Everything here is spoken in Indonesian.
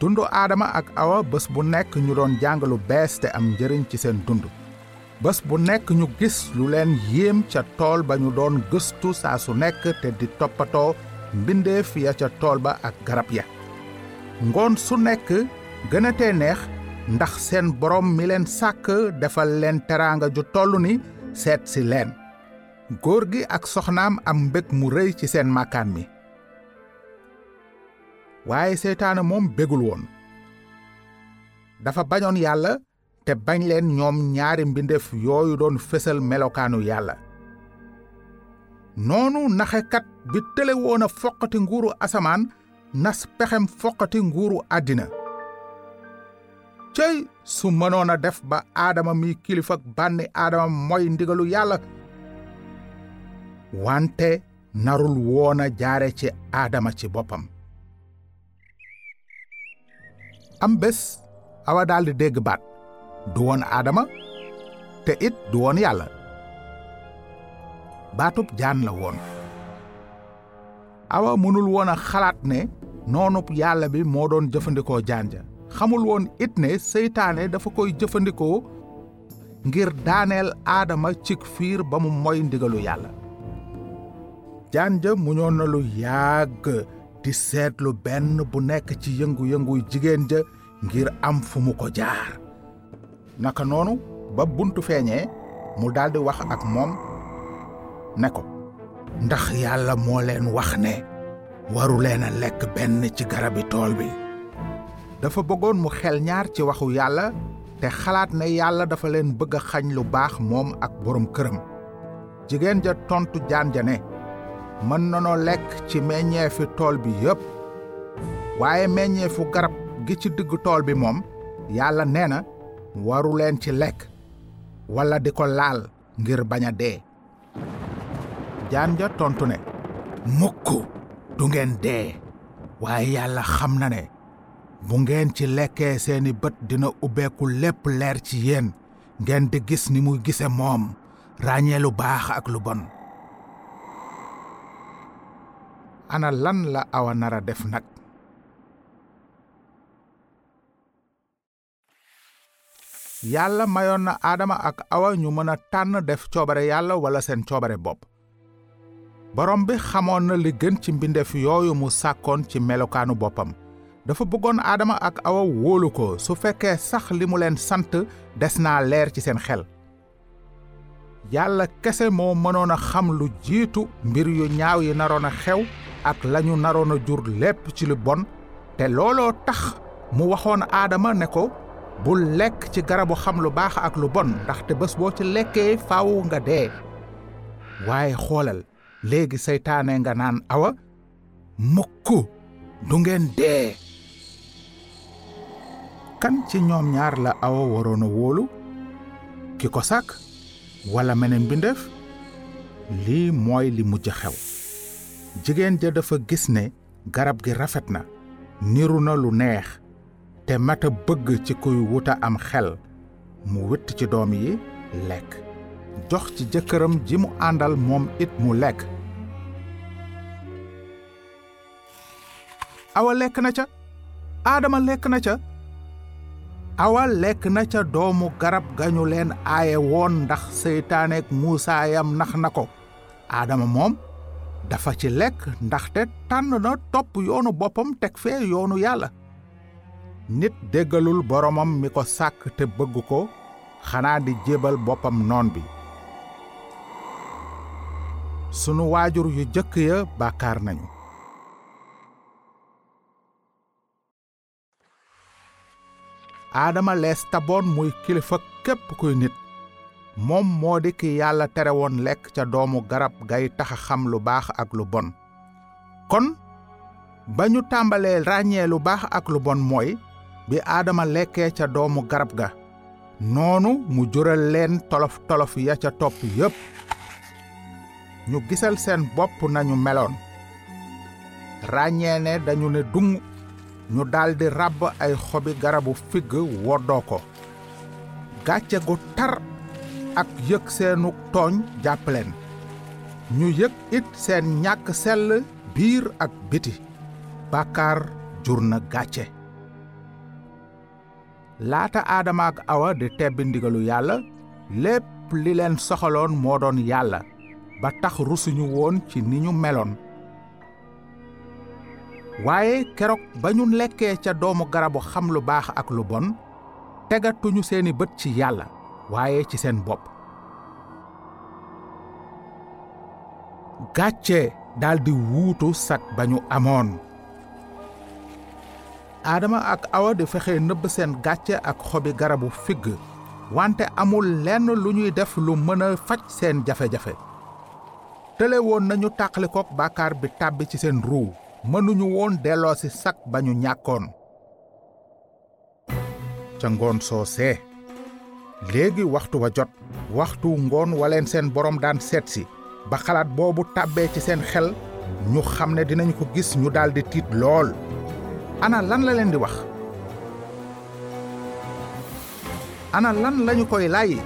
dundu aadama ak awa bés bu nekk ñu doon jàng lu bees te am njëriñ ci seen dund. Bés bu nekk ñu gis lu leen yéem ca tool ba ñu doon gëstu saa su nekk te di toppatoo mbindeef ya ca tool ba ak garab ya. Ngoon su nekk gën a tee neex ndax seen borom mi leen sàkk defal leen teraanga ju toll ni seet si leen. Góor gi ak soxnaam am mbég mu rëy ci seen màkkaan mi waaye seytaane moom bégul woon. Dafa bañoon yàlla te bañ leen ñoom ñaari mbindeef yooyu doon fésal melokaanu yàlla. Noonu naxekat bi tële woon a foqati nguuru asamaan nas pexem foqati nguuru àddina. Cëy su mënoon a def ba aadama mi kilifa bànni aadama mooy ndigalu yàlla. Wante narul woon a jaare ci aadama ci boppam am bés awa daldi dégg baat du woon aadama te it du woon yàlla baatub jaan la woon awa mënul woon a xalaat ne noonub yàlla bi moo doon jëfandikoo jaan ja xamul woon it ne seytaane dafa koy jëfandikoo ngir daaneel aadama cig fiir ba mu moy ndigalu yàlla. Jaan ja na lu yàgg di seetlu benn bu nekk ci yëngu-yënguy jigéen ja ngir am fu mu ko jaar. Naka noonu ba buntu feeñee mu daldi wax ak moom ne ko ndax yàlla moo leen wax ne waru leen a lekk benn ci garabi tool bi. Dafa bëggoon mu xel ñaar ci waxu yàlla te xalaat ne yàlla dafa leen bëgg xañ lu baax moom ak borom këram. Jigéen ja tontu jaan ja ne mën nanoo lekk ci meññeefi tool bi yépp. Waaye meññeefu garab gi ci digg tool bi moom yàlla nee na waru leen ci lekk walla di ko laal ngir bañ a dee. Jaan ja tontu ne mukk du ngeen dee. Waaye yàlla xam na ne bu ngeen ci lekkee seeni bët dina ubbeeku lépp leer ci yéen. Ngeen di gis ni muy gise moom ràññee lu baax ak lu bon ana lan la awa def nag? Yàlla mayoon na aadama ak awa ñu mën a tànn def coobare yàlla wala seen coobare bopp. Borom bi xamoon na li gën ci mbindeef yooyu mu sàkkoon ci melokaanu boppam. Dafa bëggoon aadama ak awa wóolu ko su fekkee sax li mu leen sant des naa leer ci seen xel. Yàlla kese moo mënoon a xam lu jiitu mbir yu ñaaw yi naroon a xew ak lañu naroon a jur lépp ci lu bon te looloo tax mu waxoon aadama ne ko bul lekk ci garabu xam lu baax ak lu bon ndaxte bés boo ci lekkee faaw nga dee. Waaye xoolal léegi seytaane nga naan awa mukk du ngeen dee. Kan ci ñoom ñaar la awa waroon wóolu? Ki ko sàkk wala meneen mbindeef lii mooy li mujj xew. Jigéen ja dafa gis ne garab gi rafet na niru na lu neex te mata bëgg ci kuy wuta am xel mu witt ci doom yi lekk jox ci jëkkëram ji mu àndal moom it mu lekk. Awa lekk na ca aadama lekk na ca awa lekk na ca doomu garab gañu leen aaye woon ndax seytaaneek muusaayam nax na ko aadama moom dafa ci lekk ndaxte tànn na topp yoonu boppam teg fee yoonu yàlla. Nit déggalul boromam mi ko sàkk te bëgg ko xanaa di jébal boppam noon bi. Sunu waajur yu jëkk ya bàkkaar nañu. Aadama lees taboon muy kilifa képp kuy nit moom moo di ki yàlla tere woon lekk ca doomu garab gay taxa xam lu baax ak lu bon. kon ba ñu tàmbalee ràññee lu baax ak lu bon mooy bi aadama lekkee ca doomu garab ga noonu mu jural leen tolof tolof ya ca topp yépp. Ñu gisal seen bopp nañu meloon. Ràññee ne dañu ne dung ñu daldi ràbb ay xobi garabu figg woddoo ko. Gàcce gu tar ak yëg seenu tooñ jàpp leen. Ñu yëg it seen ñàkk sell biir ak biti. Bàkkaar jur na gàcce. Laata aadama ak awa di tebbi ndigalu yàlla lépp li leen soxaloon moo doon yàlla ba tax rusuñu woon ci ni ñu meloon. Waaye keroog ba ñu lekkee ca doomu garabu xam lu baax ak lu bon tegatuñu seeni bët ci yàlla waaye ci seen bopp. Gàcce daldi wuutu sag ba ñu amoon. Ak awa di fexe nëbb seen gàcce ak xobi garabu figg wante amul lenn lu ñuy def lu mën a faj seen jafe-jafe. Tële woon nañu tàqalikook bàkkaar bi tàbbi ci seen ruu mënuñu woon delloo si sag ba ñàkkoon. Ca ngoon léegi waxtu wa jot waxtu ngoon waleen seen borom daan seetsi ba xalaat boobu tàbbee ci seen xel ñu xam ne dinañ ko gis ñu daldi tiit lool. Ana lan la leen di wax? Ana lan lañu koy lay